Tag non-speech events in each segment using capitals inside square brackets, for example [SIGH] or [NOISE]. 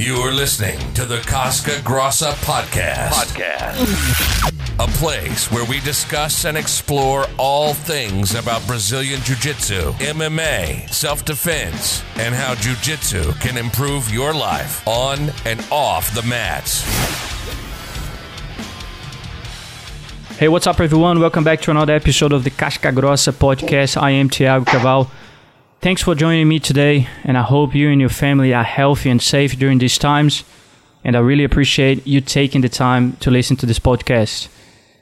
You're listening to the Casca Grossa Podcast. Podcast. A place where we discuss and explore all things about Brazilian Jiu Jitsu, MMA, self defense, and how Jiu Jitsu can improve your life on and off the mats. Hey, what's up, everyone? Welcome back to another episode of the Casca Grossa podcast. I am Thiago Caval. Thanks for joining me today, and I hope you and your family are healthy and safe during these times. And I really appreciate you taking the time to listen to this podcast.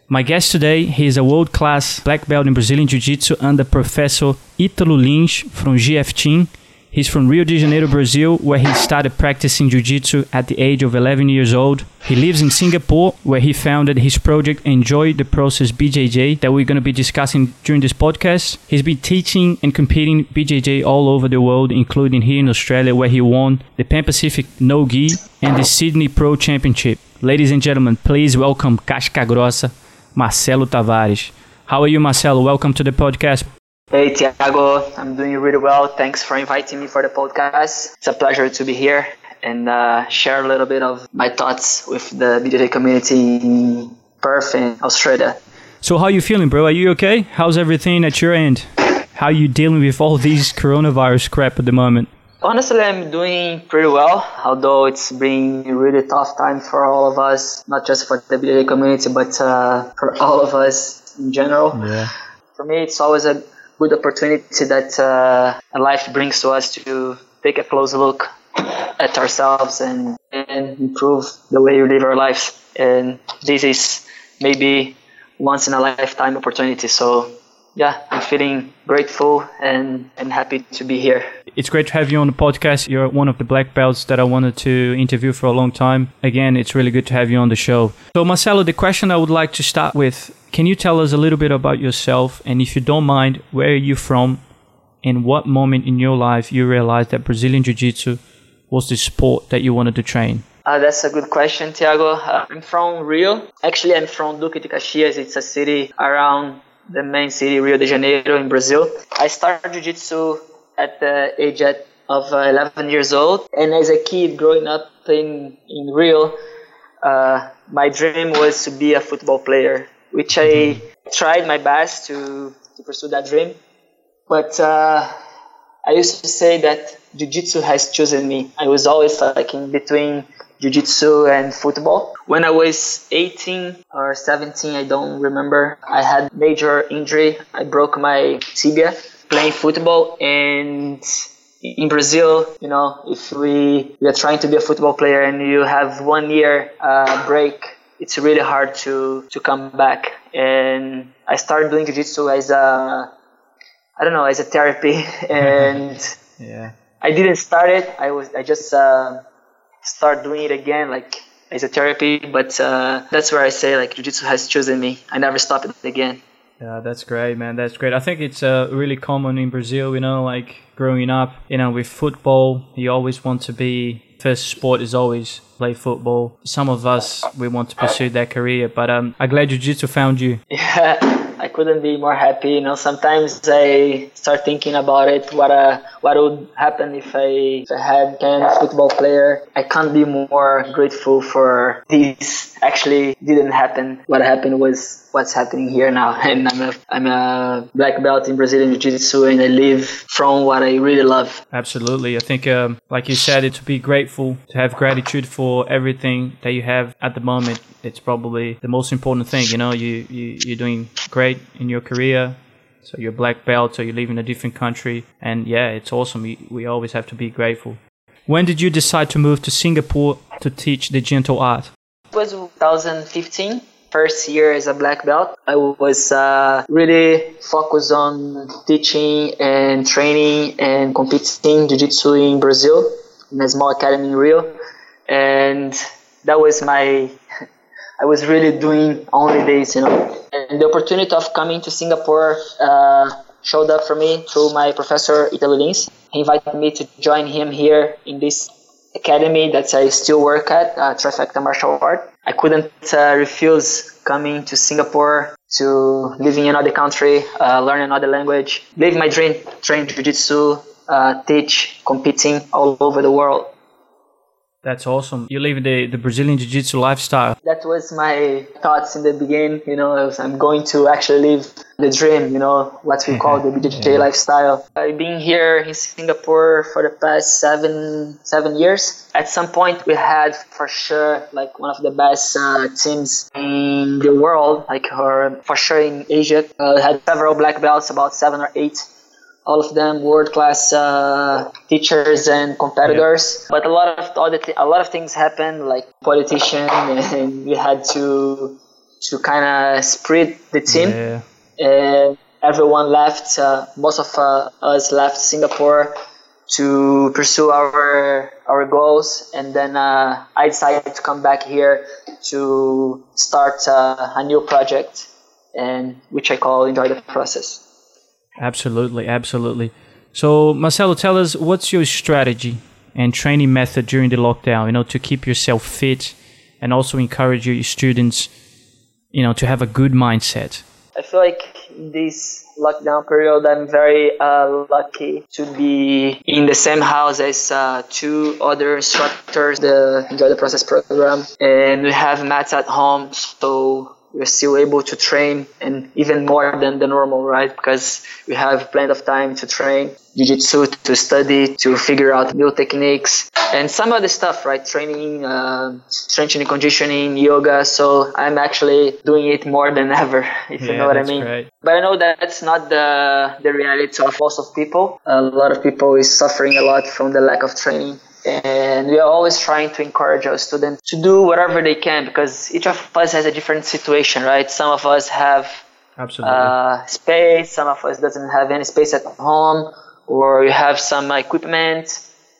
My guest today, he is a world-class black belt in Brazilian Jiu-Jitsu under Professor Italo Lins from GF Team. He's from Rio de Janeiro, Brazil, where he started practicing jiu-jitsu at the age of 11 years old. He lives in Singapore, where he founded his project Enjoy the Process BJJ that we're going to be discussing during this podcast. He's been teaching and competing BJJ all over the world, including here in Australia, where he won the Pan Pacific No Gi and the Sydney Pro Championship. Ladies and gentlemen, please welcome Casca Grossa, Marcelo Tavares. How are you, Marcelo? Welcome to the podcast. Hey Tiago, I'm doing really well. Thanks for inviting me for the podcast. It's a pleasure to be here and uh, share a little bit of my thoughts with the BJJ community in Perth in Australia. So, how are you feeling, bro? Are you okay? How's everything at your end? How are you dealing with all these coronavirus crap at the moment? Honestly, I'm doing pretty well, although it's been a really tough time for all of us, not just for the BJJ community, but uh, for all of us in general. Yeah. For me, it's always a good opportunity that uh, life brings to us to take a close look at ourselves and, and improve the way we live our lives. And this is maybe once in a lifetime opportunity. So yeah, I'm feeling grateful and, and happy to be here. It's great to have you on the podcast. You're one of the black belts that I wanted to interview for a long time. Again, it's really good to have you on the show. So, Marcelo, the question I would like to start with can you tell us a little bit about yourself? And if you don't mind, where are you from? And what moment in your life you realized that Brazilian Jiu Jitsu was the sport that you wanted to train? Uh, that's a good question, Tiago. Uh, I'm from Rio. Actually, I'm from Duque de Caxias. It's a city around the main city, Rio de Janeiro, in Brazil. I started Jiu Jitsu at the age of uh, 11 years old. And as a kid growing up in, in Rio, uh, my dream was to be a football player, which I tried my best to, to pursue that dream. But uh, I used to say that Jiu Jitsu has chosen me. I was always like in between jiu-jitsu and football. When I was 18 or 17, I don't remember, I had major injury. I broke my tibia playing football and in Brazil, you know, if we, we are trying to be a football player and you have one year uh, break, it's really hard to, to come back. And I started doing jiu-jitsu as a, I don't know, as a therapy. [LAUGHS] and yeah. I didn't start it. I was, I just, uh, start doing it again, like as a therapy. But uh, that's where I say like jiu-jitsu has chosen me. I never stopped it again. Yeah, that's great, man. That's great. I think it's uh, really common in Brazil, you know, like growing up, you know, with football, you always want to be first sport is always play football. Some of us we want to pursue that career, but um, I'm glad jiu-jitsu found you. Yeah. [LAUGHS] Couldn't be more happy. You know, sometimes I start thinking about it. What uh, what would happen if I, if I had been a football player? I can't be more grateful for this. Actually, didn't happen. What happened was what's happening here now. [LAUGHS] And I'm a I'm a black belt in Brazilian Jiu-Jitsu, and I live from what I really love. Absolutely, I think, um, like you said, it to be grateful, to have gratitude for everything that you have at the moment. It's probably the most important thing. You know, you, you you're doing great in your career. So you're black belt, so you live in a different country, and yeah, it's awesome. We, we always have to be grateful. When did you decide to move to Singapore to teach the gentle art? It was 2015 first year as a black belt, I was uh, really focused on teaching and training and competing jiu-jitsu in Brazil in a small academy in Rio, and that was my. I was really doing only this, you know, and the opportunity of coming to Singapore uh, showed up for me through my professor Italo Lins. He invited me to join him here in this academy that I still work at, uh, Trifecta Martial Art. I couldn't uh, refuse coming to Singapore to live in another country, uh, learn another language, live my dream, train jiu-jitsu, uh, teach, competing all over the world. That's awesome. You live the, the Brazilian Jiu Jitsu lifestyle. That was my thoughts in the beginning. You know, I'm going to actually live the dream, you know, what we call the [LAUGHS] BJJ yeah. lifestyle. I've been here in Singapore for the past seven seven years. At some point, we had for sure like one of the best uh, teams in the world, like or for sure in Asia. Uh, had several black belts, about seven or eight all of them world class uh, teachers and competitors. Yeah. But a lot of other th- a lot of things happened, like politician, [LAUGHS] and we had to to kind of split the team. Yeah. And everyone left. Uh, most of uh, us left Singapore to pursue our our goals, and then uh, I decided to come back here to start uh, a new project, and which I call enjoy the process. Absolutely, absolutely. So, Marcelo, tell us what's your strategy and training method during the lockdown, you know, to keep yourself fit and also encourage your students, you know, to have a good mindset. I feel like this lockdown period, I'm very uh, lucky to be in the same house as uh, two other instructors, the Enjoy the Process program, and we have mats at home, so we're still able to train and even more than the normal, right? Because we have plenty of time to train jiu-jitsu, to study, to figure out new techniques and some of the stuff, right? Training, uh, strengthening, conditioning, yoga. So I'm actually doing it more than [LAUGHS] ever, if yeah, you know what I mean. Great. But I know that that's not the, the reality of most of people. A lot of people is suffering a lot from the lack of training and we are always trying to encourage our students to do whatever they can because each of us has a different situation right? Some of us have Absolutely. Uh, space some of us doesn't have any space at home or you have some equipment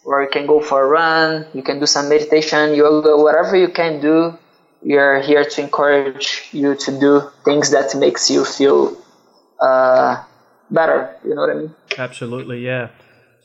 or you can go for a run you can do some meditation yoga whatever you can do we are here to encourage you to do things that makes you feel uh, better you know what i mean? Absolutely yeah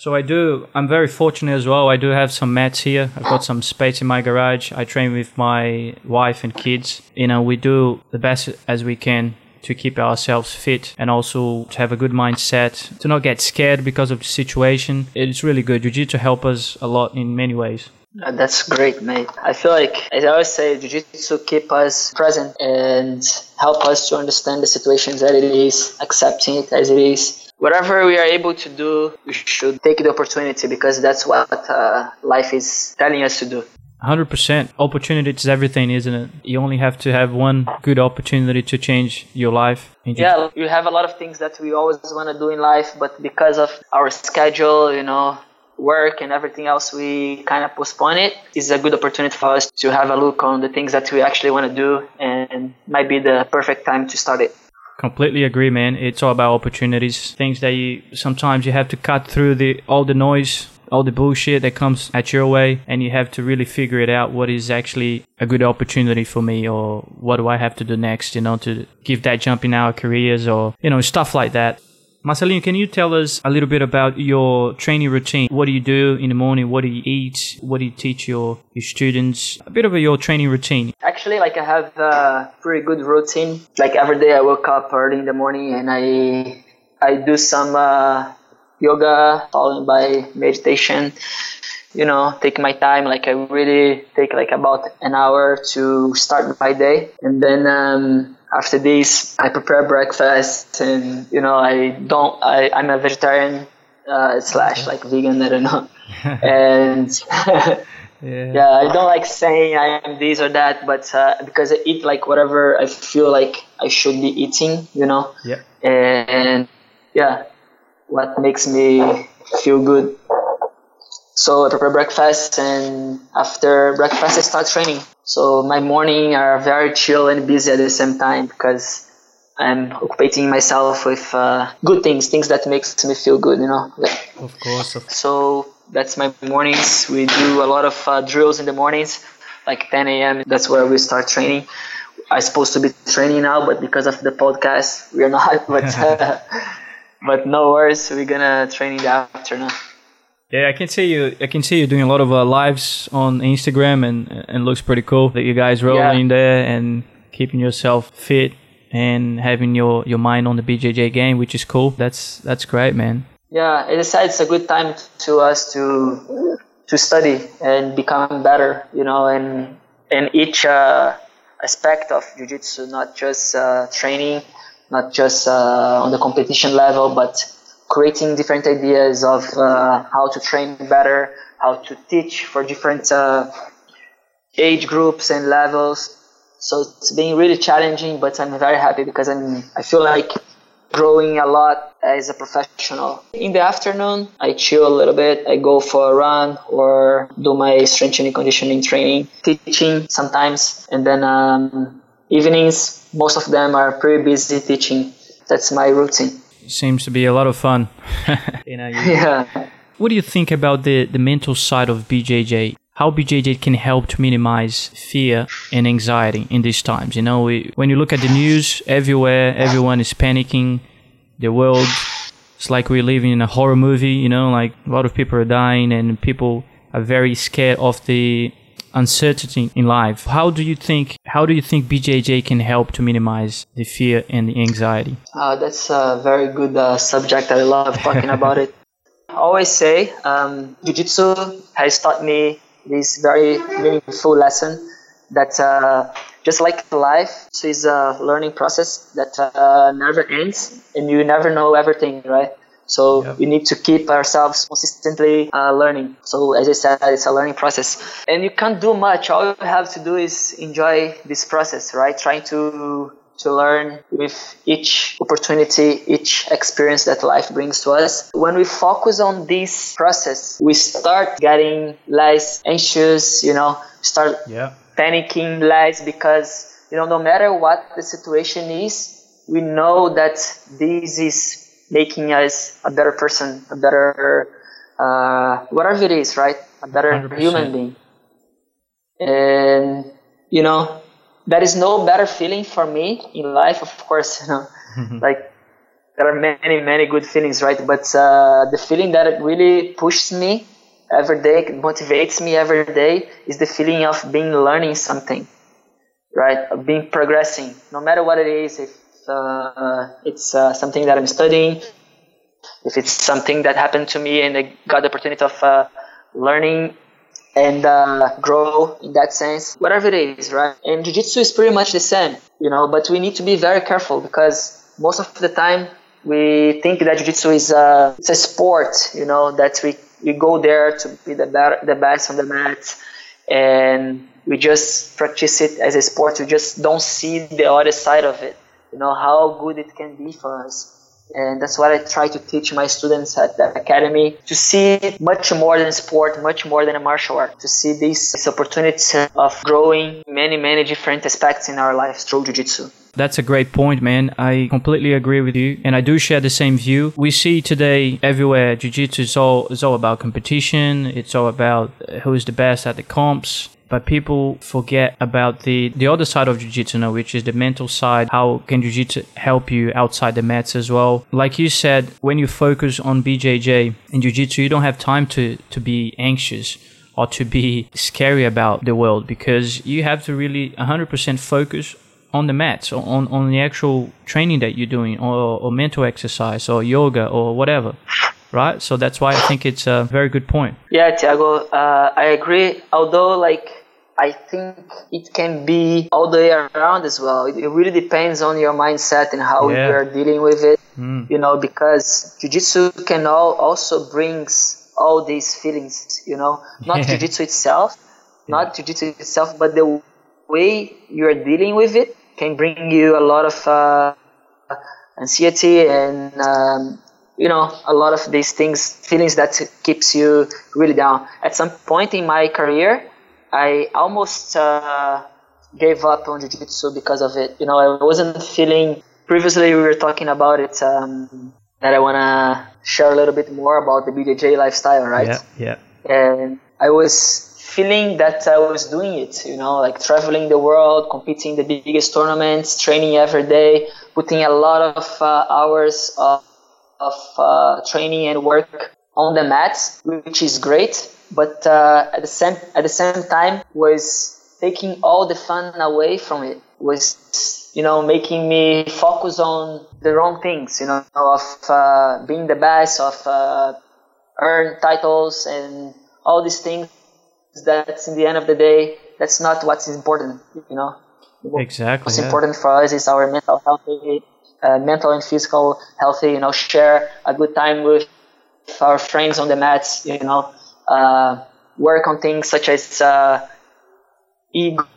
so I do. I'm very fortunate as well. I do have some mats here. I've got some space in my garage. I train with my wife and kids. You know, we do the best as we can to keep ourselves fit and also to have a good mindset, to not get scared because of the situation. It's really good. Jiu-Jitsu help us a lot in many ways. Uh, that's great, mate. I feel like, as I always say, Jiu-Jitsu keep us present and help us to understand the situations that it is, accepting it as it is, whatever we are able to do, we should take the opportunity because that's what uh, life is telling us to do. 100% opportunity is everything isn't it? You only have to have one good opportunity to change your life. Yeah you have a lot of things that we always want to do in life but because of our schedule you know work and everything else we kind of postpone it. it is a good opportunity for us to have a look on the things that we actually want to do and might be the perfect time to start it Completely agree, man. It's all about opportunities. Things that you sometimes you have to cut through the all the noise, all the bullshit that comes at your way, and you have to really figure it out. What is actually a good opportunity for me, or what do I have to do next? You know, to give that jump in our careers, or you know, stuff like that. Marcelino, can you tell us a little bit about your training routine? What do you do in the morning? What do you eat? What do you teach your, your students? A bit of your training routine. Actually, like I have a pretty good routine. Like every day I wake up early in the morning and I I do some uh, yoga followed by meditation. You know, take my time. Like I really take like about an hour to start my day, and then um, after this, I prepare breakfast, and you know, I don't. I I'm a vegetarian uh, slash like vegan. I don't know, [LAUGHS] and. Yeah. [LAUGHS] yeah. I don't like saying I am this or that, but uh, because I eat like whatever I feel like I should be eating, you know. Yeah. And yeah, what makes me feel good. So I prepare breakfast, and after breakfast, I start training. So my morning are very chill and busy at the same time because I'm occupating myself with uh, good things, things that makes me feel good, you know. Of course. So that's my mornings. We do a lot of uh, drills in the mornings, like 10 a.m. That's where we start training. I'm supposed to be training now, but because of the podcast, we're not. [LAUGHS] But uh, [LAUGHS] but no worries, we're gonna train in the afternoon. Yeah, I can see you. I can see you doing a lot of uh, lives on Instagram, and and looks pretty cool that you guys rolling yeah. there and keeping yourself fit and having your your mind on the BJJ game, which is cool. That's that's great, man. Yeah, as I said, it's a good time to us to to study and become better, you know, and in each uh, aspect of jiu-jitsu, not just uh, training, not just uh, on the competition level, but creating different ideas of uh, how to train better, how to teach for different uh, age groups and levels. So it's been really challenging, but I'm very happy because I'm, I feel like growing a lot as a professional. In the afternoon, I chill a little bit. I go for a run or do my strength and conditioning training, teaching sometimes. And then um, evenings, most of them are pretty busy teaching. That's my routine. Seems to be a lot of fun. [LAUGHS] you know, yeah. What do you think about the, the mental side of BJJ? how BJJ can help to minimize fear and anxiety in these times. You know, we, when you look at the news, everywhere, everyone is panicking. The world, it's like we're living in a horror movie. You know, like a lot of people are dying and people are very scared of the uncertainty in life. How do you think? How do you think BJJ can help to minimize the fear and the anxiety? Uh, that's a very good uh, subject. I love talking about it. I always say, um, Jiu-Jitsu has taught me this very meaningful lesson that uh, just like life is a learning process that uh, never ends and you never know everything right so yep. we need to keep ourselves consistently uh, learning so as i said it's a learning process and you can't do much all you have to do is enjoy this process right trying to to learn with each opportunity, each experience that life brings to us. When we focus on this process, we start getting less anxious, you know, start yeah. panicking less because, you know, no matter what the situation is, we know that this is making us a better person, a better, uh, whatever it is, right? A better 100%. human being. And, you know, there is no better feeling for me in life, of course. You know, [LAUGHS] like there are many, many good feelings, right? But uh, the feeling that really pushes me every day, motivates me every day, is the feeling of being learning something, right? Of being progressing, no matter what it is. If it's uh, something that I'm studying, if it's something that happened to me and I got the opportunity of uh, learning and uh, grow in that sense, whatever it is, right? And jiu-jitsu is pretty much the same, you know, but we need to be very careful because most of the time we think that jiu-jitsu is a, it's a sport, you know, that we, we go there to be the, better, the best on the mat and we just practice it as a sport. We just don't see the other side of it, you know, how good it can be for us and that's what I try to teach my students at the academy to see much more than sport, much more than a martial art, to see this, this opportunity of growing many, many different aspects in our lives through jiu-jitsu. That's a great point, man. I completely agree with you, and I do share the same view. We see today everywhere jiu-jitsu is all is all about competition. It's all about who's the best at the comps but people forget about the the other side of jiu-jitsu now, which is the mental side how can jiu-jitsu help you outside the mats as well like you said when you focus on bjj and jiu-jitsu you don't have time to to be anxious or to be scary about the world because you have to really 100% focus on the mats on, on the actual training that you're doing or, or mental exercise or yoga or whatever right? So that's why I think it's a very good point. Yeah, Thiago, uh, I agree. Although, like, I think it can be all the way around as well. It really depends on your mindset and how yeah. you are dealing with it. Mm. You know, because jiu-jitsu can all also brings all these feelings. You know, not yeah. jiu-jitsu itself, yeah. not jiu-jitsu itself, but the way you are dealing with it can bring you a lot of uh, anxiety and um, you know a lot of these things feelings that keeps you really down at some point in my career I almost uh, gave up on jiu-jitsu because of it. You know, I wasn't feeling. Previously, we were talking about it. Um, that I want to share a little bit more about the BJJ lifestyle, right? Yeah, yeah. And I was feeling that I was doing it. You know, like traveling the world, competing the biggest tournaments, training every day, putting a lot of uh, hours of, of uh, training and work on the mats, which is great but uh, at the same at the same time was taking all the fun away from it was you know making me focus on the wrong things you know of uh, being the best of uh, earn titles and all these things that's in the end of the day that's not what's important you know exactly what's yeah. important for us is our mental health uh, mental and physical healthy you know share a good time with our friends on the mats you know uh, work on things such as uh, ego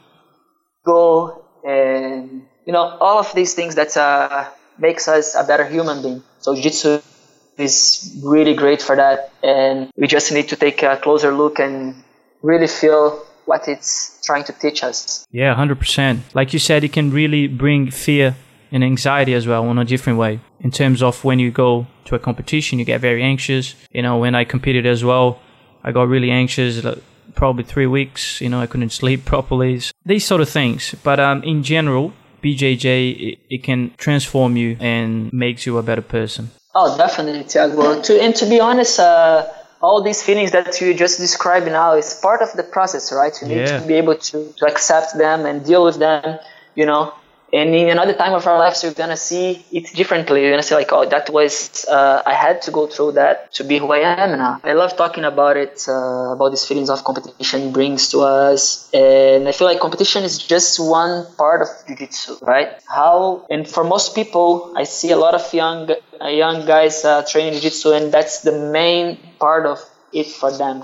and you know all of these things that uh, makes us a better human being. So jiu-jitsu is really great for that. And we just need to take a closer look and really feel what it's trying to teach us. Yeah 100% like you said it can really bring fear and anxiety as well in a different way in terms of when you go to a competition you get very anxious you know when i competed as well i got really anxious like, probably three weeks you know i couldn't sleep [LAUGHS] properly these sort of things but um, in general bjj it, it can transform you and makes you a better person Oh, definitely, Tiago. To and to be honest, uh, all these feelings that you just described now is part of the process, right? You need Yeah. to be able to, to accept them and deal with them, you know. And in another time of our lives, we're gonna see it differently. You're gonna see like, oh, that was uh, I had to go through that to be who I am now. I love talking about it, uh, about these feelings of competition brings to us, and I feel like competition is just one part of jiu-jitsu, right? How and for most people, I see a lot of young uh, young guys uh, training jiu-jitsu, and that's the main part of it for them,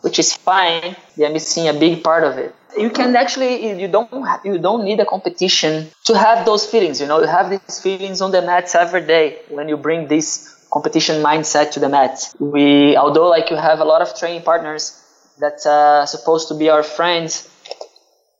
which is fine. They're missing a big part of it. You can actually you don't you don't need a competition to have those feelings. You know, you have these feelings on the mats every day when you bring this competition mindset to the mat. We although like you have a lot of training partners that uh, supposed to be our friends,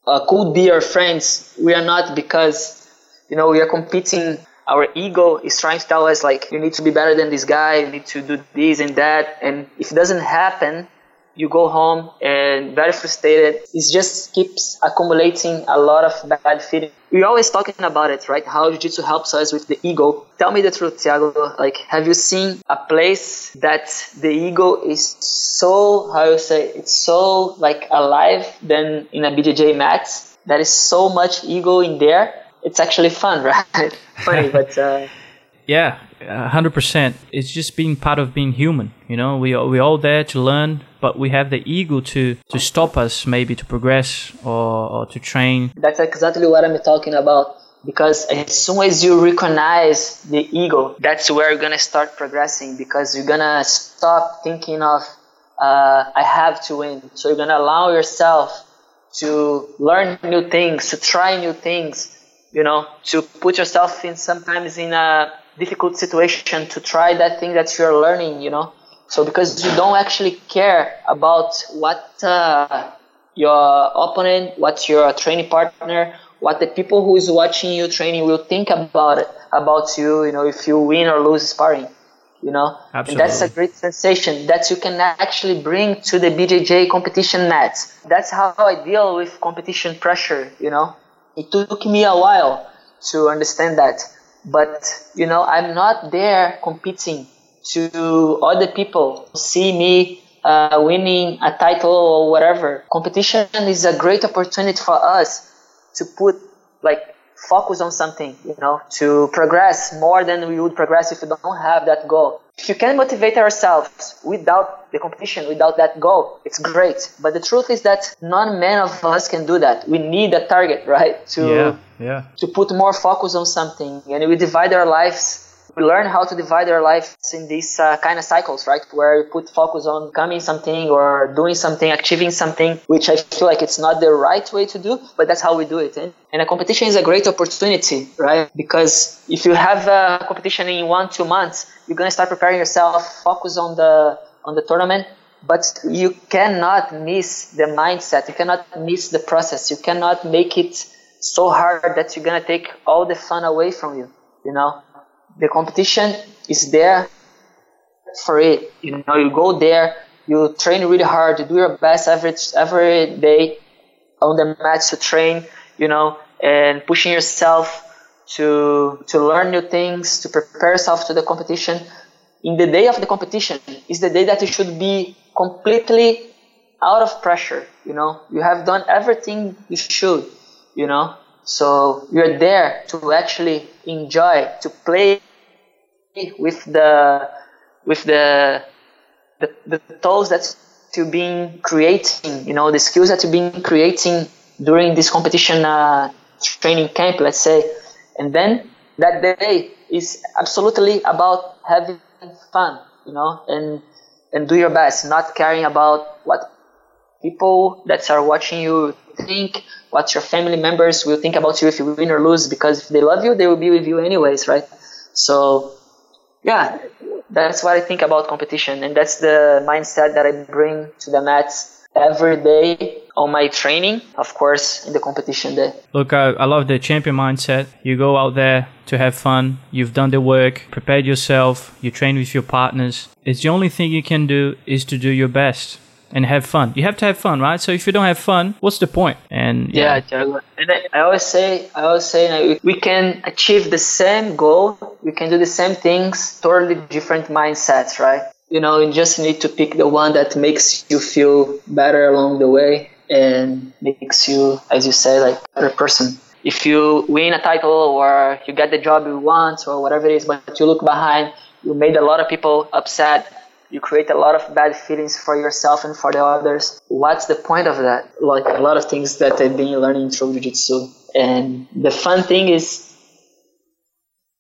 uh, could be our friends. We are not because you know we are competing our ego is trying to tell us like you need to be better than this guy you need to do this and that and if it doesn't happen you go home and very frustrated it just keeps accumulating a lot of bad feelings. We're always talking about it right? How jiu-jitsu helps us with the ego. Tell me the truth Thiago. Like have you seen a place that the ego is so how you say it's so like alive than in a BJJ mat there is so much ego in there. It's actually fun, [LAUGHS] right? Funny, but uh, [LAUGHS] Yeah, hundred percent. It's just being part of being human. You know, we are, we all there to learn, but we have the ego to to stop us, maybe to progress or, or to train. that's exactly what I'm talking about. Because as soon as you recognize the ego, that's where you're gonna start progressing. Because you're gonna stop thinking of uh, I have to win. So you're gonna allow yourself to learn new things, to try new things, you know, to put yourself in sometimes in a difficult situation to try that thing that you're learning, you know. So because you don't actually care about what uh, your opponent, what your training partner, what the people who is watching you training will think about it, about you, you know, if you win or lose sparring, you know. And that's a great sensation that you can actually bring to the BJJ competition mat. That's how I deal with competition pressure, you know. It took me a while to understand that. But, you know, I'm not there competing to other people see me uh, winning a title or whatever. Competition is a great opportunity for us to put like focus on something, you know, to progress more than we would progress if we don't have that goal. If you can motivate ourselves without the competition, without that goal, it's great. But the truth is that none man of us can do that. We need a target, right? To Yeah, yeah. to put more focus on something and we divide our lives we learn how to divide our lives in these uh, kind of cycles right where we put focus on becoming something or doing something achieving something which i feel like it's not the right way to do but that's how we do it eh? and a competition is a great opportunity right because if you have a competition in one two months you're going to start preparing yourself focus on the on the tournament but you cannot miss the mindset you cannot miss the process you cannot make it so hard that you're gonna take all the fun away from you. You know, the competition is there for it. You know, you go there, you train really hard, you do your best every every day on the mats to train. You know, and pushing yourself to to learn new things, to prepare yourself to the competition. In the day of the competition is the day that you should be completely out of pressure. You know, you have done everything you should you know so you're there to actually enjoy to play with the with the the, the toes that you've been creating, you know, the skills that you've been creating during this competition uh, training camp, let's say, and then that day is absolutely about having fun, you know, and and do your best, not caring about what people that are watching you think, what your family members will think about you if you win or lose, because if they love you, they will be with you anyways, right? So, yeah, that's what I think about competition, and that's the mindset that I bring to the mats every day on my training, of course, in the competition day. Look, I, I love the champion mindset. You go out there to have fun. You've done the work, prepared yourself. You train with your partners. It's the only thing you can do is to do your best and have fun. You have to have fun, right? So if you don't have fun, what's the point? And yeah, yeah and I, always say, I always say, we can achieve the same goal. We can do the same things, totally different mindsets, right? You know, you just need to pick the one that makes you feel better along the way and makes you, as you say, like a better person. If you win a title or you get the job you want or whatever it is, but you look behind, you made a lot of people upset you create a lot of bad feelings for yourself and for the others. What's the point of that? Like a lot of things that I've been learning through Jiu-Jitsu. And the fun thing is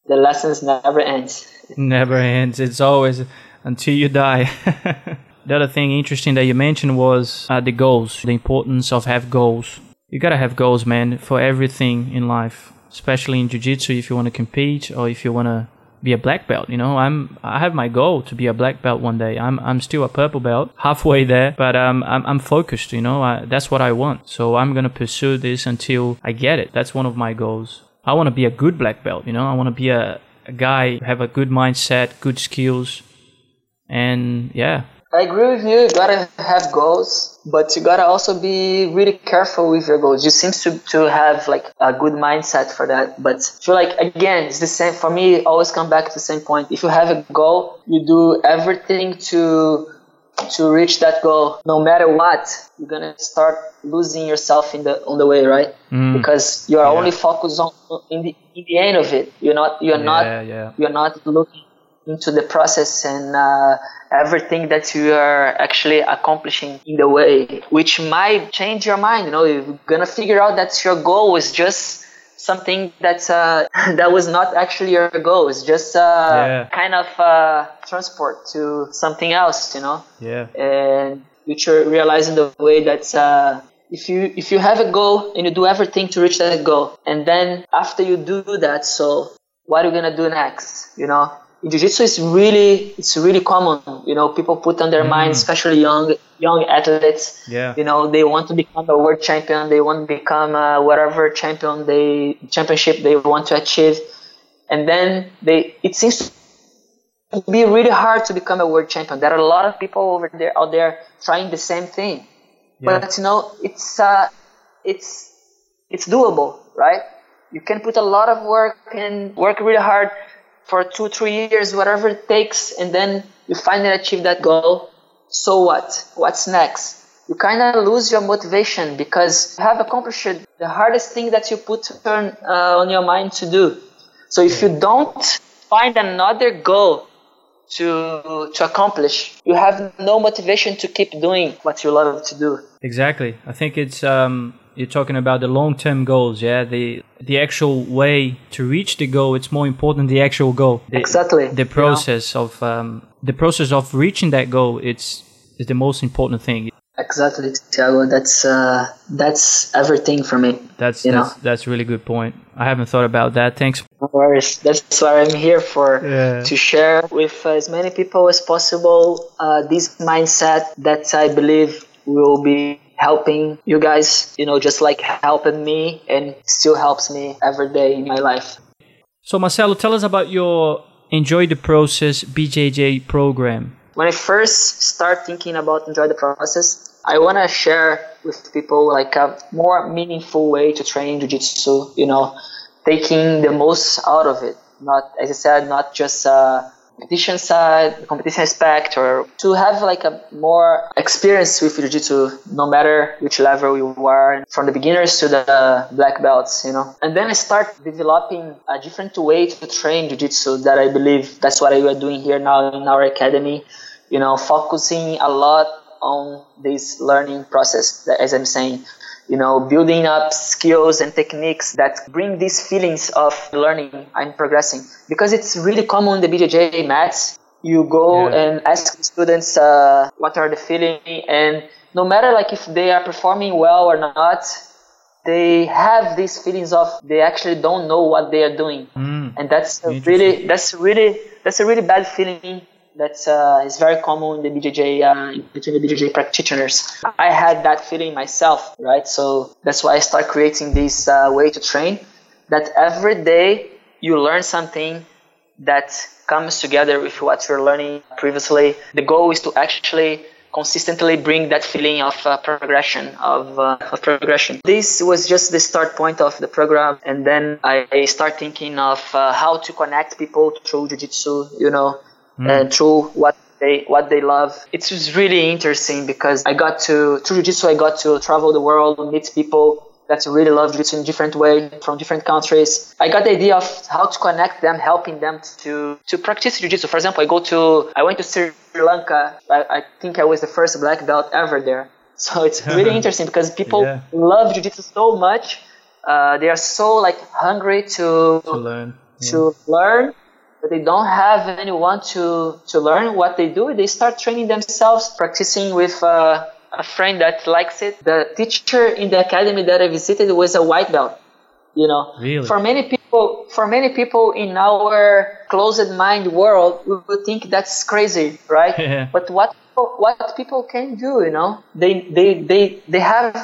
the lessons never ends. Never ends. It's always until you die. [LAUGHS] the other thing interesting that you mentioned was uh, the goals, the importance of have goals. You gotta have goals, man, for everything in life, especially in jiu-jitsu if you want to compete or if you want to be a black belt. You know, I'm I have my goal to be a black belt one day. I'm I'm still a purple belt, [LAUGHS] halfway there, but um, I'm I'm focused. You know, I, that's what I want. So I'm gonna pursue this until I get it. That's one of my goals. I want to be a good black belt. You know, I want to be a, a guy have a good mindset, good skills, and yeah, I agree with you. You gotta have goals, but you gotta also be really careful with your goals. You seem to, to have like a good mindset for that, but I feel like again, it's the same for me. Always come back to the same point. If you have a goal, you do everything to to reach that goal. No matter what, you're gonna start losing yourself in the on the way, right? Mm. Because you are yeah. only focused on in the in the end of it. You're not you're yeah, not yeah. you're not looking into the process and uh, everything that you are actually accomplishing in the way, which might change your mind. You know, you're gonna figure out that your goal was just something that's uh, [LAUGHS] that was not actually your goal. It's just uh, yeah. kind of uh, transport to something else. You know. Yeah. And you're realizing the way that uh, if you if you have a goal and you do everything to reach that goal, and then after you do that, so what are you gonna do next? You know, jiu-jitsu is really it's really common you know people put on their mm. mind especially young young athletes. Yeah. You know they want to become a world champion they want to become a whatever champion they championship they want to achieve. And then they it seems to be really hard to become a world champion. There are a lot of people over there out there trying the same thing. Yeah. but you know it's uh it's it's doable right? You can put a lot of work and work really hard for two, three years, whatever it takes, and then you finally achieve that goal. So what? What's next? You kind of lose your motivation because you have accomplished the hardest thing that you put uh, on your mind to do. So if you don't find another goal to to accomplish, you have no motivation to keep doing what you love to do. Exactly. I think it's um, you're talking about the long-term goals yeah? The the actual way to reach the goal it's more important the actual goal. The, exactly. the process of um, the process of reaching that goal it's is the most important thing. Exactly Thiago. That's uh, that's everything for me that's you that's, know? that's really good point. I haven't thought about that. Thanks. No worries. That's what I'm here for yeah. to share with as many people as possible uh, this mindset that I believe will be helping you guys, you know, just like helping me and still helps me every day in my life. So, Marcelo, tell us about your Enjoy the Process BJJ program. When I first start thinking about Enjoy the Process, I want to share with people like a more meaningful way to train jiu-jitsu, you know, taking the most out of it. Not, as I said, not just uh, competition side, competition aspect, or to have like a more experience with jiu-jitsu, no matter which level you are, from the beginners to the black belts, you know. And then I start developing a different way to train jiu-jitsu that I believe that's what we are doing here now in our academy, you know, focusing a lot on this learning process, as I'm saying. You know, building up skills and techniques that bring these feelings of learning and progressing. Because it's really common in the BJJ mats. You go yeah. and ask students uh, what are the feeling, and no matter like if they are performing well or not, they have these feelings of they actually don't know what they are doing, mm. and that's really that's really that's a really bad feeling. That uh, is very common in the BJJ uh, between the BJJ practitioners. I had that feeling myself, right? So that's why I start creating this uh, way to train. That every day you learn something that comes together with what you're learning previously. The goal is to actually consistently bring that feeling of uh, progression of, uh, of, progression this was just the start point of the program and then i start thinking of uh, how to connect people through jiu-jitsu you know mm. and through what they what they love it was really interesting because i got to through jiu-jitsu i got to travel the world meet people that really love jiu-jitsu in different way from different countries. I got the idea of how to connect them, helping them to to practice jiu-jitsu. For example, I go to I went to Sri Lanka. I, I think I was the first black belt ever there. [LAUGHS] So it's really [LAUGHS] interesting because people yeah. love jiu-jitsu so much. Uh, they are so like hungry to to learn yeah. to learn but they don't have anyone to to learn what they do they start training themselves practicing with uh, a friend that likes it. The teacher in the academy that I visited was a white belt. You know, really? for many people, for many people in our closed mind world, we would think that's crazy, right? [LAUGHS] Yeah. But what what people can do, you know, they they they they have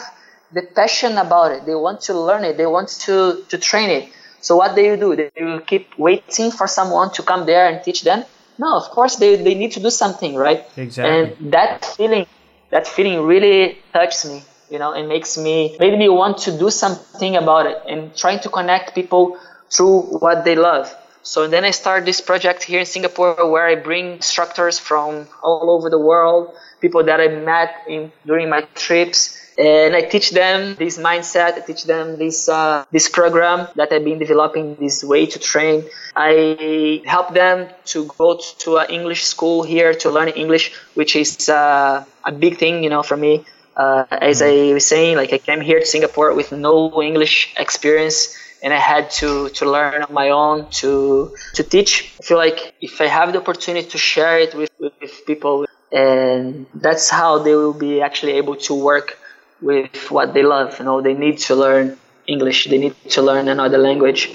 the passion about it. They want to learn it. They want to to train it. So what do you do? They will keep waiting for someone to come there and teach them. No, of course they, they need to do something, right? Exactly. And that feeling that feeling really touches me you know it makes me made me want to do something about it and trying to connect people through what they love so then i start this project here in singapore where i bring instructors from all over the world people that i met in during my trips and I teach them this mindset. I teach them this uh, this program that I've been developing, this way to train. I help them to go to an English school here to learn English, which is uh, a big thing, you know, for me. Uh, as I was saying, like I came here to Singapore with no English experience, and I had to to learn on my own to to teach. I feel like if I have the opportunity to share it with, with people, and that's how they will be actually able to work with what they love. You know, they need to learn English. They need to learn another language.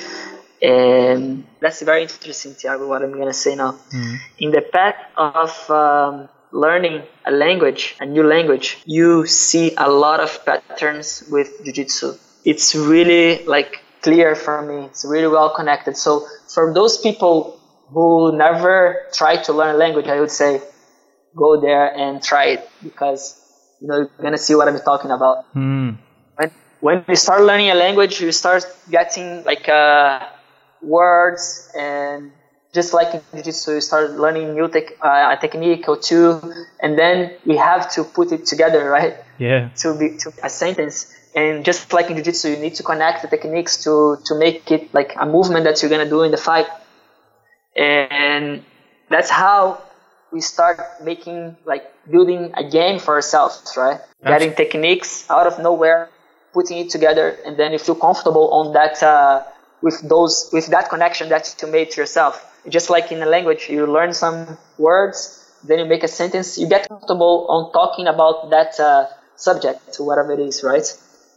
And that's very interesting, Tiago, what I'm going to say now. Mm. In the path of um, learning a language, a new language, you see a lot of patterns with Jiu-Jitsu. It's really like clear for me. It's really well connected. So for those people who never try to learn a language, I would say go there and try it because you know, you're gonna see what I'm talking about. Mm. When when you start learning a language, you start getting like uh, words and just like in jiu-jitsu, you start learning new tech, uh, a technique or two, and then we have to put it together, right? Yeah. To be to a sentence. And just like in jiu-jitsu, you need to connect the techniques to to make it like a movement that you're gonna do in the fight. And that's how we start making like building a game for ourselves, right? Getting techniques out of nowhere, putting it together, and then you feel comfortable on that uh, with those with that connection that you made to yourself. Just like in a language, you learn some words, then you make a sentence, you get comfortable on talking about that uh, subject, whatever it is, right?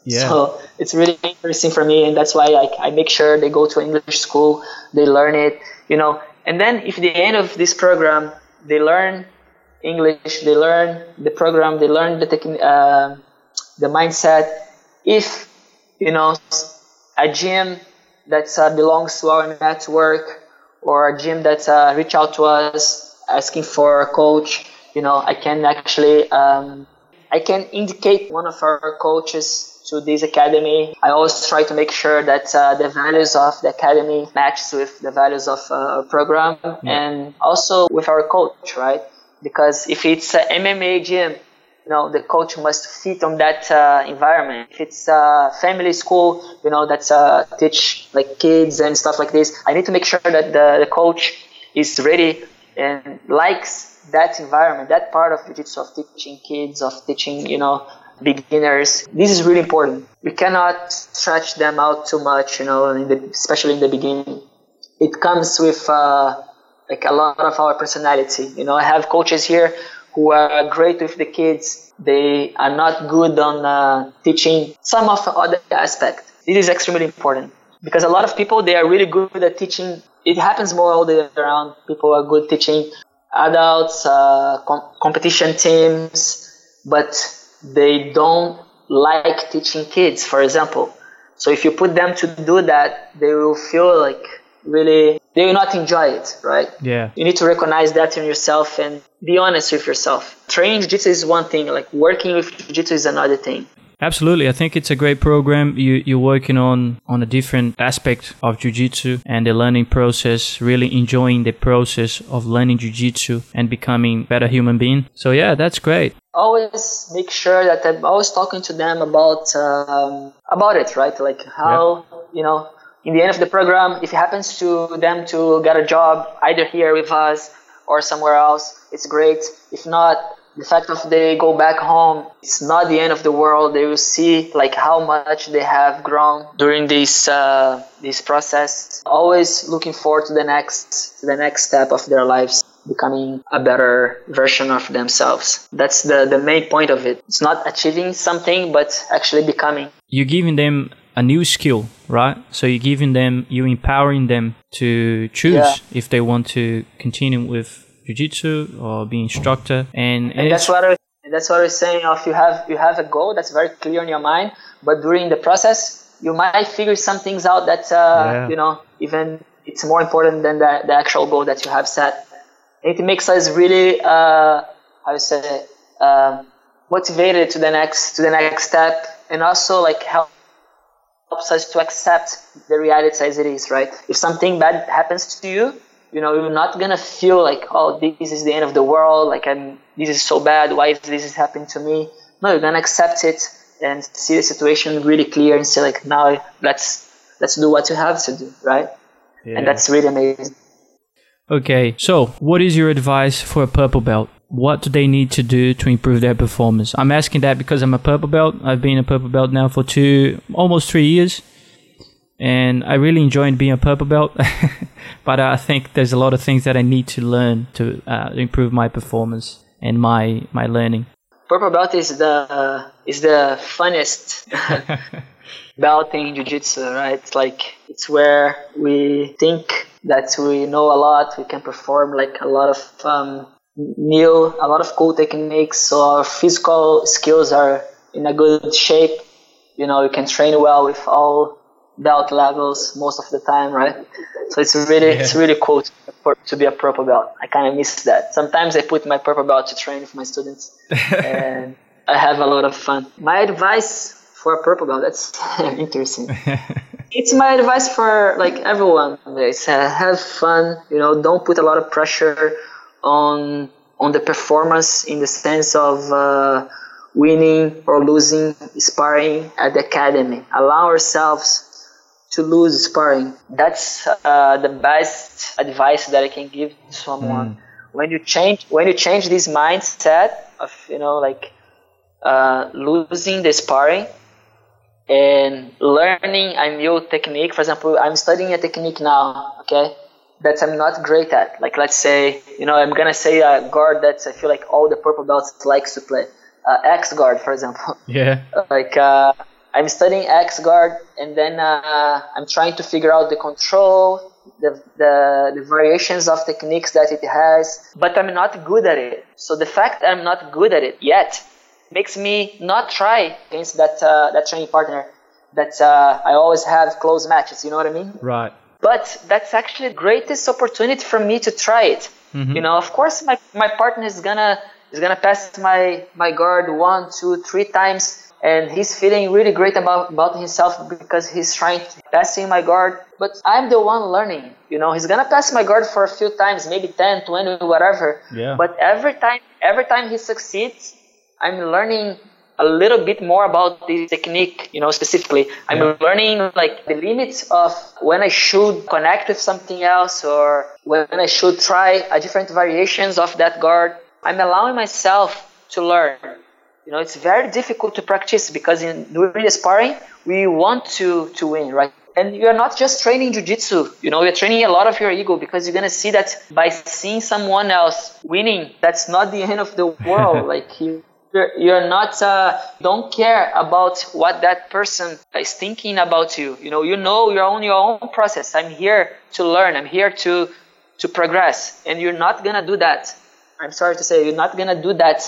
Yeah. So it's really interesting for me, and that's why I, I make sure they go to English school, they learn it, you know. And then if the end of this program they learn English, they learn the program, they learn the techn- uh, the mindset. If you know a gym that uh, belongs to our network or a gym that uh, reach out to us asking for a coach, you know, I can actually um, I can indicate one of our coaches to this academy. I always try to make sure that uh, the values of the academy matches with the values of uh, our program yeah. and also with our coach, right? Because if it's an MMA gym, you know, the coach must fit on that uh, environment. If it's a family school, you know, that's uh, teach like kids and stuff like this, I need to make sure that the, the coach is ready and likes that environment, that part of jiu-jitsu of teaching kids, of teaching, you know, beginners. This is really important. We cannot stretch them out too much, you know, in the, especially in the beginning. It comes with uh, like a lot of our personality. You know, I have coaches here who are great with the kids. They are not good on uh, teaching some of the other aspects. This is extremely important because a lot of people they are really good at teaching. It happens more all the way around. People are good teaching adults, uh, com- competition teams, but they don't like teaching kids, for example. So if you put them to do that, they will feel like really they will not enjoy it, right? Yeah. You need to recognize that in yourself and be honest with yourself. Training jiu-jitsu is one thing, like working with jiu-jitsu is another thing. Absolutely, I think it's a great program. You you're working on on a different aspect of jiu-jitsu and the learning process, really enjoying the process of learning jiu-jitsu and becoming better human being. So yeah, that's great. Always make sure that I'm always talking to them about um, about it, right? Like how you know in the end of the program, if it happens to them to get a job either here with us or somewhere else, it's great. If not, the fact of they go back home, it's not the end of the world. They will see like how much they have grown during this uh, this process. Always looking forward to the next to the next step of their lives, becoming a better version of themselves. That's the the main point of it. It's not achieving something, but actually becoming. You're giving them a new skill, right? So you're giving them, you're empowering them to choose Yeah. if they want to continue with jiu-jitsu or be instructor. And, and that's what I, that's what I was saying. Of you have you have a goal that's very clear in your mind, but during the process, you might figure some things out that uh, Yeah. you know even it's more important than the, the actual goal that you have set. It makes us really uh, how you say um, motivated to the next to the next step, and also like help helps us to accept the reality as it is, right? If something bad happens to you, you know, you're not gonna feel like, oh, this is the end of the world, like I'm, this is so bad, why is this is happening to me? No, you're gonna accept it and see the situation really clear and say like, now let's let's do what you have to do, right? yeah. And that's really amazing. Okay, so what is your advice for a purple belt? What do they need to do to improve their performance? I'm asking that because I'm a purple belt. I've been a purple belt now for two, almost three years, and I really enjoyed being a purple belt. [LAUGHS] but I think there's a lot of things that I need to learn to uh, improve my performance and my my learning. Purple belt is the uh, is the funnest [LAUGHS] belt in jiu-jitsu, right? It's like it's where we think that we know a lot, we can perform like a lot of um, new, a lot of cool techniques. So our physical skills are in a good shape. You know, you can train well with all belt levels most of the time, right? So it's really it's really cool to, to be a purple belt. I kind of miss that. Sometimes I put my purple belt to train with my students, [LAUGHS] and I have a lot of fun. My advice for a purple belt that's [LAUGHS] interesting. [LAUGHS] it's my advice for like everyone. It's uh, have fun. You know, don't put a lot of pressure on on the performance in the sense of uh, winning or losing sparring at the academy. Allow ourselves to lose sparring. That's uh, the best advice that I can give to someone. When you change when you change this mindset of you know like uh, losing the sparring and learning a new technique. For example, I'm studying a technique now, okay, that I'm not great at. Like let's say, you know, I'm gonna say a guard that I feel like all the purple belts likes to play. Uh, X guard, for example. Yeah. [LAUGHS] like uh, I'm studying X guard, and then uh, I'm trying to figure out the control, the, the the variations of techniques that it has, but I'm not good at it. So the fact that I'm not good at it yet makes me not try against that uh, that training partner that uh, I always have close matches. You know what I mean? Right. But that's actually the greatest opportunity for me to try it. You know, of course, my, my partner is gonna is gonna pass my my guard one, two, three times, and he's feeling really great about about himself because he's trying to passing my guard. But I'm the one learning. You know, he's gonna pass my guard for a few times, maybe 10, 20, whatever. Yeah. But every time every time he succeeds, I'm learning a little bit more about this technique, you know, specifically. I'm yeah. learning like the limits of when I should connect with something else or when I should try a different variations of that guard. I'm allowing myself to learn. You know, it's very difficult to practice because in during sparring, we want to, to win, right? and you're not just training jiu-jitsu you know you're training a lot of your ego because you're going to see that by seeing someone else winning that's not the end of the [LAUGHS] world. Like you you're not uh, don't care about what that person is thinking about you. You know you know you're on your own process. I'm here to learn. I'm here to to progress. And you're not gonna do that. I'm sorry to say you're not gonna do that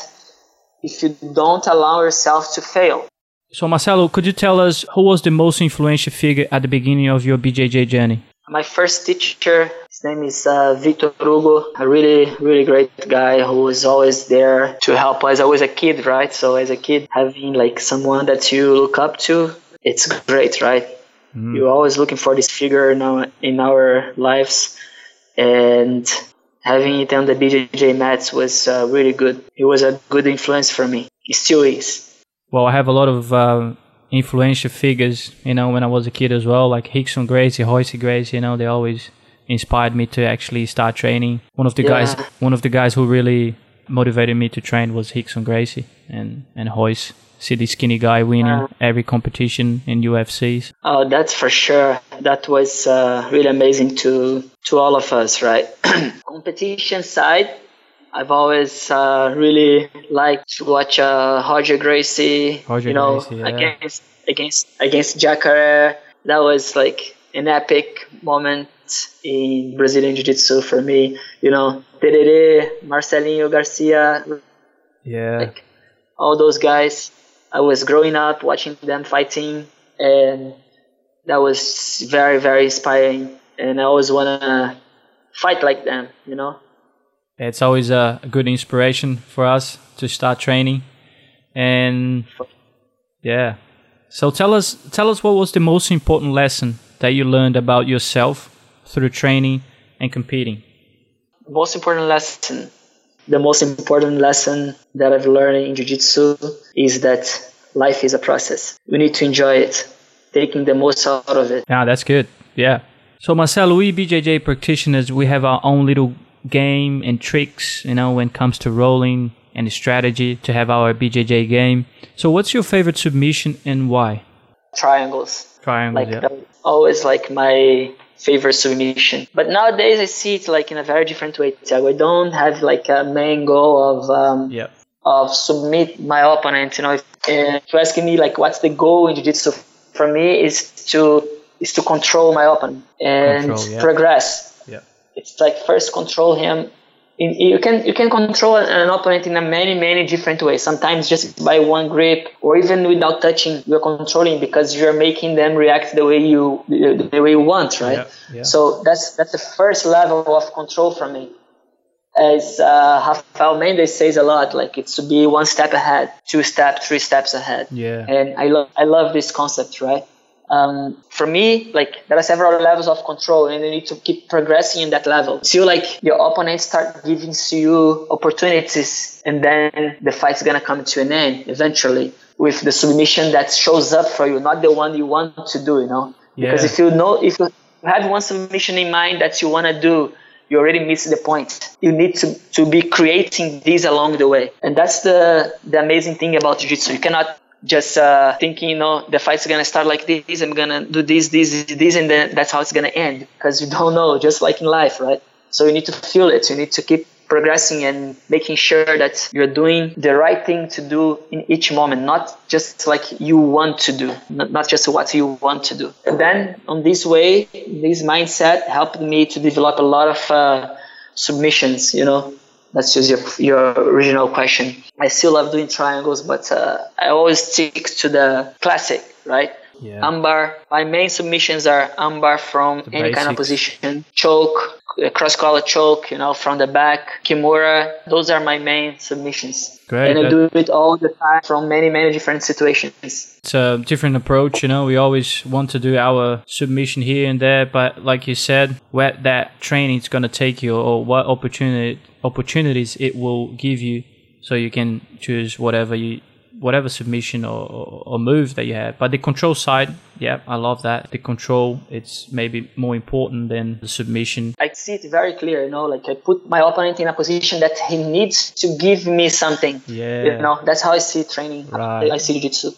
if you don't allow yourself to fail so, Marcelo, could you tell us who was the most influential figure at the beginning of your BJJ journey? My first teacher, his name is uh, Victor Hugo, a really, really great guy who was always there to help us. I was a kid, right? So, as a kid, having like someone that you look up to, it's great, right? Mm. You're always looking for this figure in our, in our lives, and having it on the BJJ mats was uh, really good. It was a good influence for me. It still is well, I have a lot of uh, influential figures, you know, when I was a kid as well, like Rickson Gracie, Royce Gracie, you know, they always inspired me to actually start training. One of the yeah. guys, one of the guys who really motivated me to train was Rickson Gracie and and Royce. See the skinny guy winning every competition in UFCs. Oh, that's for sure. That was uh, really amazing to to all of us, right? [CLEARS THROAT] competition side, I've always uh, really liked to watch uh, Roger Gracie. Roger you know, Gracie, yeah. against against against Jacare. That was like an epic moment in Brazilian Jiu-Jitsu for me. You know, Tererê, Marcelinho Garcia. Yeah. Like all those guys. I was growing up watching them fighting, and that was very very inspiring. And I always wanna fight like them. You know it's always a, a good inspiration for us to start training. And yeah, so tell us tell us what was the most important lesson that you learned about yourself through training and competing. Most important lesson. The most important lesson that I've learned in jiu-jitsu is that life is a process. We need to enjoy it, taking the most out of it. Yeah, that's good. Yeah. So Marcelo, we BJJ practitioners, we have our own little game and tricks, you know, when it comes to rolling and strategy to have our BJJ game. So, what's your favorite submission and why? Triangles. Triangles, like, yeah. Always like my favorite submission. But nowadays I see it like in a very different way, Thiago. I don't have like a main goal of um, yeah. of submit my opponent. You know, if, uh, if you're asking me like what's the goal in jiu-jitsu for me is to is to control my opponent and control, yeah. progress it's like first control him. In, you can you can control an opponent in a many many different ways. Sometimes just by one grip, or even without touching, you're controlling because you're making them react the way you the, way you want, right? Yeah, yeah. So that's that's the first level of control for me. As uh, Rafael Mendes says a lot, like it's to be one step ahead, two steps, three steps ahead. Yeah. And I love I love this concept, right? Um, for me, like there are several levels of control, and you need to keep progressing in that level. Till like your opponents start giving to you opportunities, and then the fight's gonna come to an end eventually with the submission that shows up for you, not the one you want to do. You know, yeah. because if you know if you have one submission in mind that you wanna do, you already missed the point. You need to, to be creating these along the way. And that's the, the amazing thing about Jiu-Jitsu. You cannot just uh, thinking, you know, the fight's gonna start like this. I'm gonna do this, this, this, and then that's how it's gonna end because you don't know. Just like in life, right? So you need to feel it. You need to keep progressing and making sure that you're doing the right thing to do in each moment, not just like you want to do, not just what you want to do. And then on this way, this mindset helped me to develop a lot of uh, submissions, you know, that's just your, your original question. I still love doing triangles, but uh, I always stick to the classic, right? Yeah. Armbar. My main submissions are armbar from the any basics. kind of position, choke, cross collar choke, you know, from the back, kimura. Those are my main submissions. Great. And I do it all the time from many, many different situations. It's a different approach, you know. We always want to do our submission here and there, but like you said, where that training is going to take you or what opportunity opportunities it will give you so you can choose whatever you whatever submission or, or, or move that you have. But the control side, yeah, I love that. The control, it's maybe more important than the submission. I see it very clear, you know, like I put my opponent in a position that he needs to give me something. Yeah. You know, that's how I see training. Right. I see jiu-jitsu.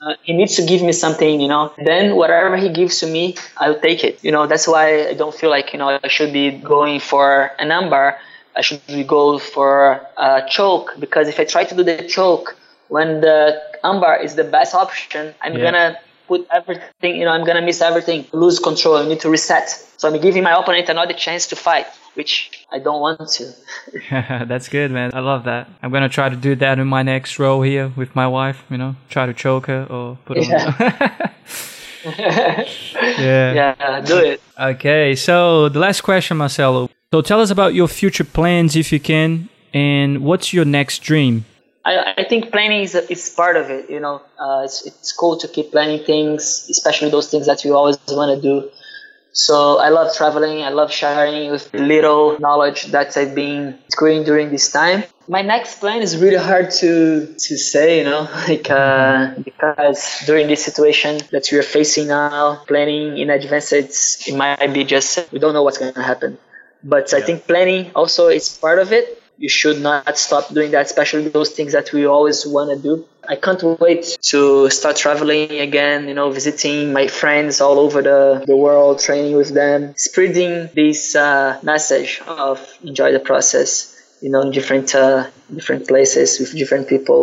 Uh, he needs to give me something, you know. Then whatever he gives to me, I'll take it. You know, that's why I don't feel like, you know, I should be going for an armbar. I should be go for a choke because if I try to do the choke when the armbar is the best option, I'm Yeah. gonna put everything, you know, I'm gonna miss everything, lose control. I need to reset. So I'm giving my opponent another chance to fight, which I don't want to. [LAUGHS] That's good, man. I love that. I'm gonna try to do that in my next row here with my wife. You know, try to choke her or put on. [LAUGHS] [LAUGHS] yeah. Yeah, do it. Okay. So the last question, Marcelo. So tell us about your future plans, if you can, and what's your next dream? I, I think planning is, is part of it. You know, uh, it's, it's cool to keep planning things, especially those things that you always want to do. So I love traveling. I love sharing with little knowledge that I've been growing during this time. My next plan is really hard to to say, you know, [LAUGHS] like uh, because during this situation that we are facing now, planning in advance, it's, it might be just we don't know what's going to happen. But I think planning also is part of it. You should not stop doing that, especially those things that we always want to do. I can't wait to start traveling again, you know, visiting my friends all over the, the world, training with them, spreading this uh, message of enjoy the process, you know, in different, uh, different places with different people.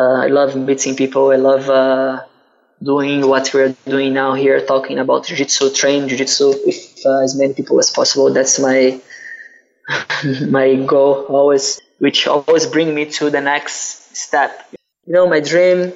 Uh, I love meeting people. I love uh, doing what we're doing now here, talking about jiu-jitsu, train jiu-jitsu with uh, as many people as possible. That's my [LAUGHS] my goal always, which always bring me to the next step. You know, my dream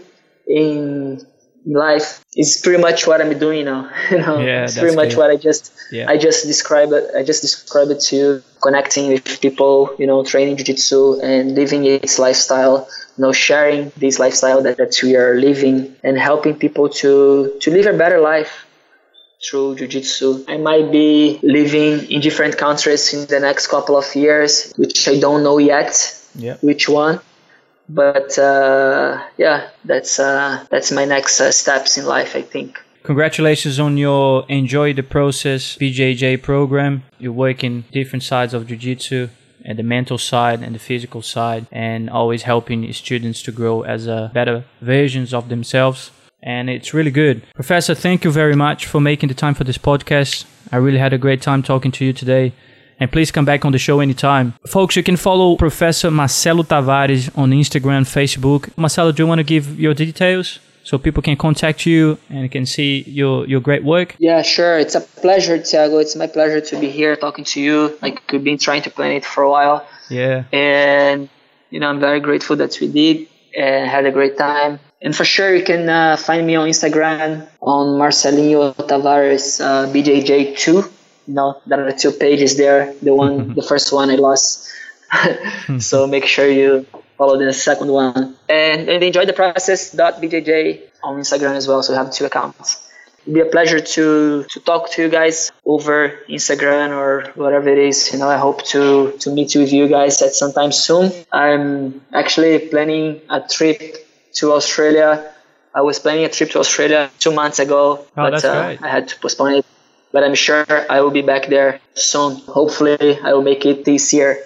in life is pretty much what I'm doing now. [LAUGHS] You know, Yeah, it's pretty much good. what I just Yeah. I just describe it. I just describe it to you, connecting with people. You know, training jiu-jitsu and living its lifestyle. You know, sharing this lifestyle that, that we are living and helping people to to live a better life through jiu-jitsu. I might be living in different countries in the next couple of years, which I don't know yet Yeah. which one. But uh, yeah, that's uh, that's my next uh, steps in life, I think. Congratulations on your Enjoy the Process BJJ program. You work in different sides of Jiu Jitsu and the mental side and the physical side, and always helping students to grow as a better versions of themselves. And it's really good. Professor, thank you very much for making the time for this podcast. I really had a great time talking to you today. And please come back on the show anytime. Folks, you can follow Professor Marcelo Tavares on Instagram, Facebook. Marcelo, do you want to give your details so people can contact you and can see your, your great work? Yeah, sure. It's a pleasure, Thiago. It's my pleasure to be here talking to you. Like we've been trying to plan it for a while, Yeah. and you know I'm very grateful that we did and had a great time. And for sure, you can uh, find me on Instagram on Marcelinho Tavares uh, BJJ2. You know, there are two pages there. The one, [LAUGHS] the first one I lost. [LAUGHS] so make sure you follow the second one. And, and enjoy the process.bjj on Instagram as well. So you have two accounts. It'll be a pleasure to, to talk to you guys over Instagram or whatever it is. You know, I hope to, to meet with you guys at some time soon. I'm actually planning a trip to Australia. I was planning a trip to Australia two months ago, but that's uh. I had to postpone it. But I'm sure I will be back there soon. Hopefully, I will make it this year.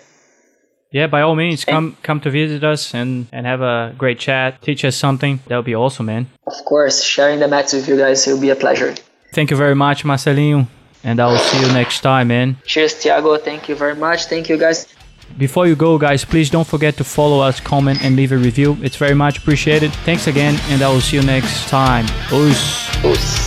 Yeah, by all means, come come to visit us and, and have a great chat. Teach us something. That would be awesome, man. Of course, sharing the mats with you guys will be a pleasure. Thank you very much, Marcelinho. And I will see you next time, man. Cheers, Thiago. Thank you very much. Thank you, guys. Before you go, guys, please don't forget to follow us, comment, and leave a review. It's very much appreciated. Thanks again, and I will see you next time. Peace. Peace.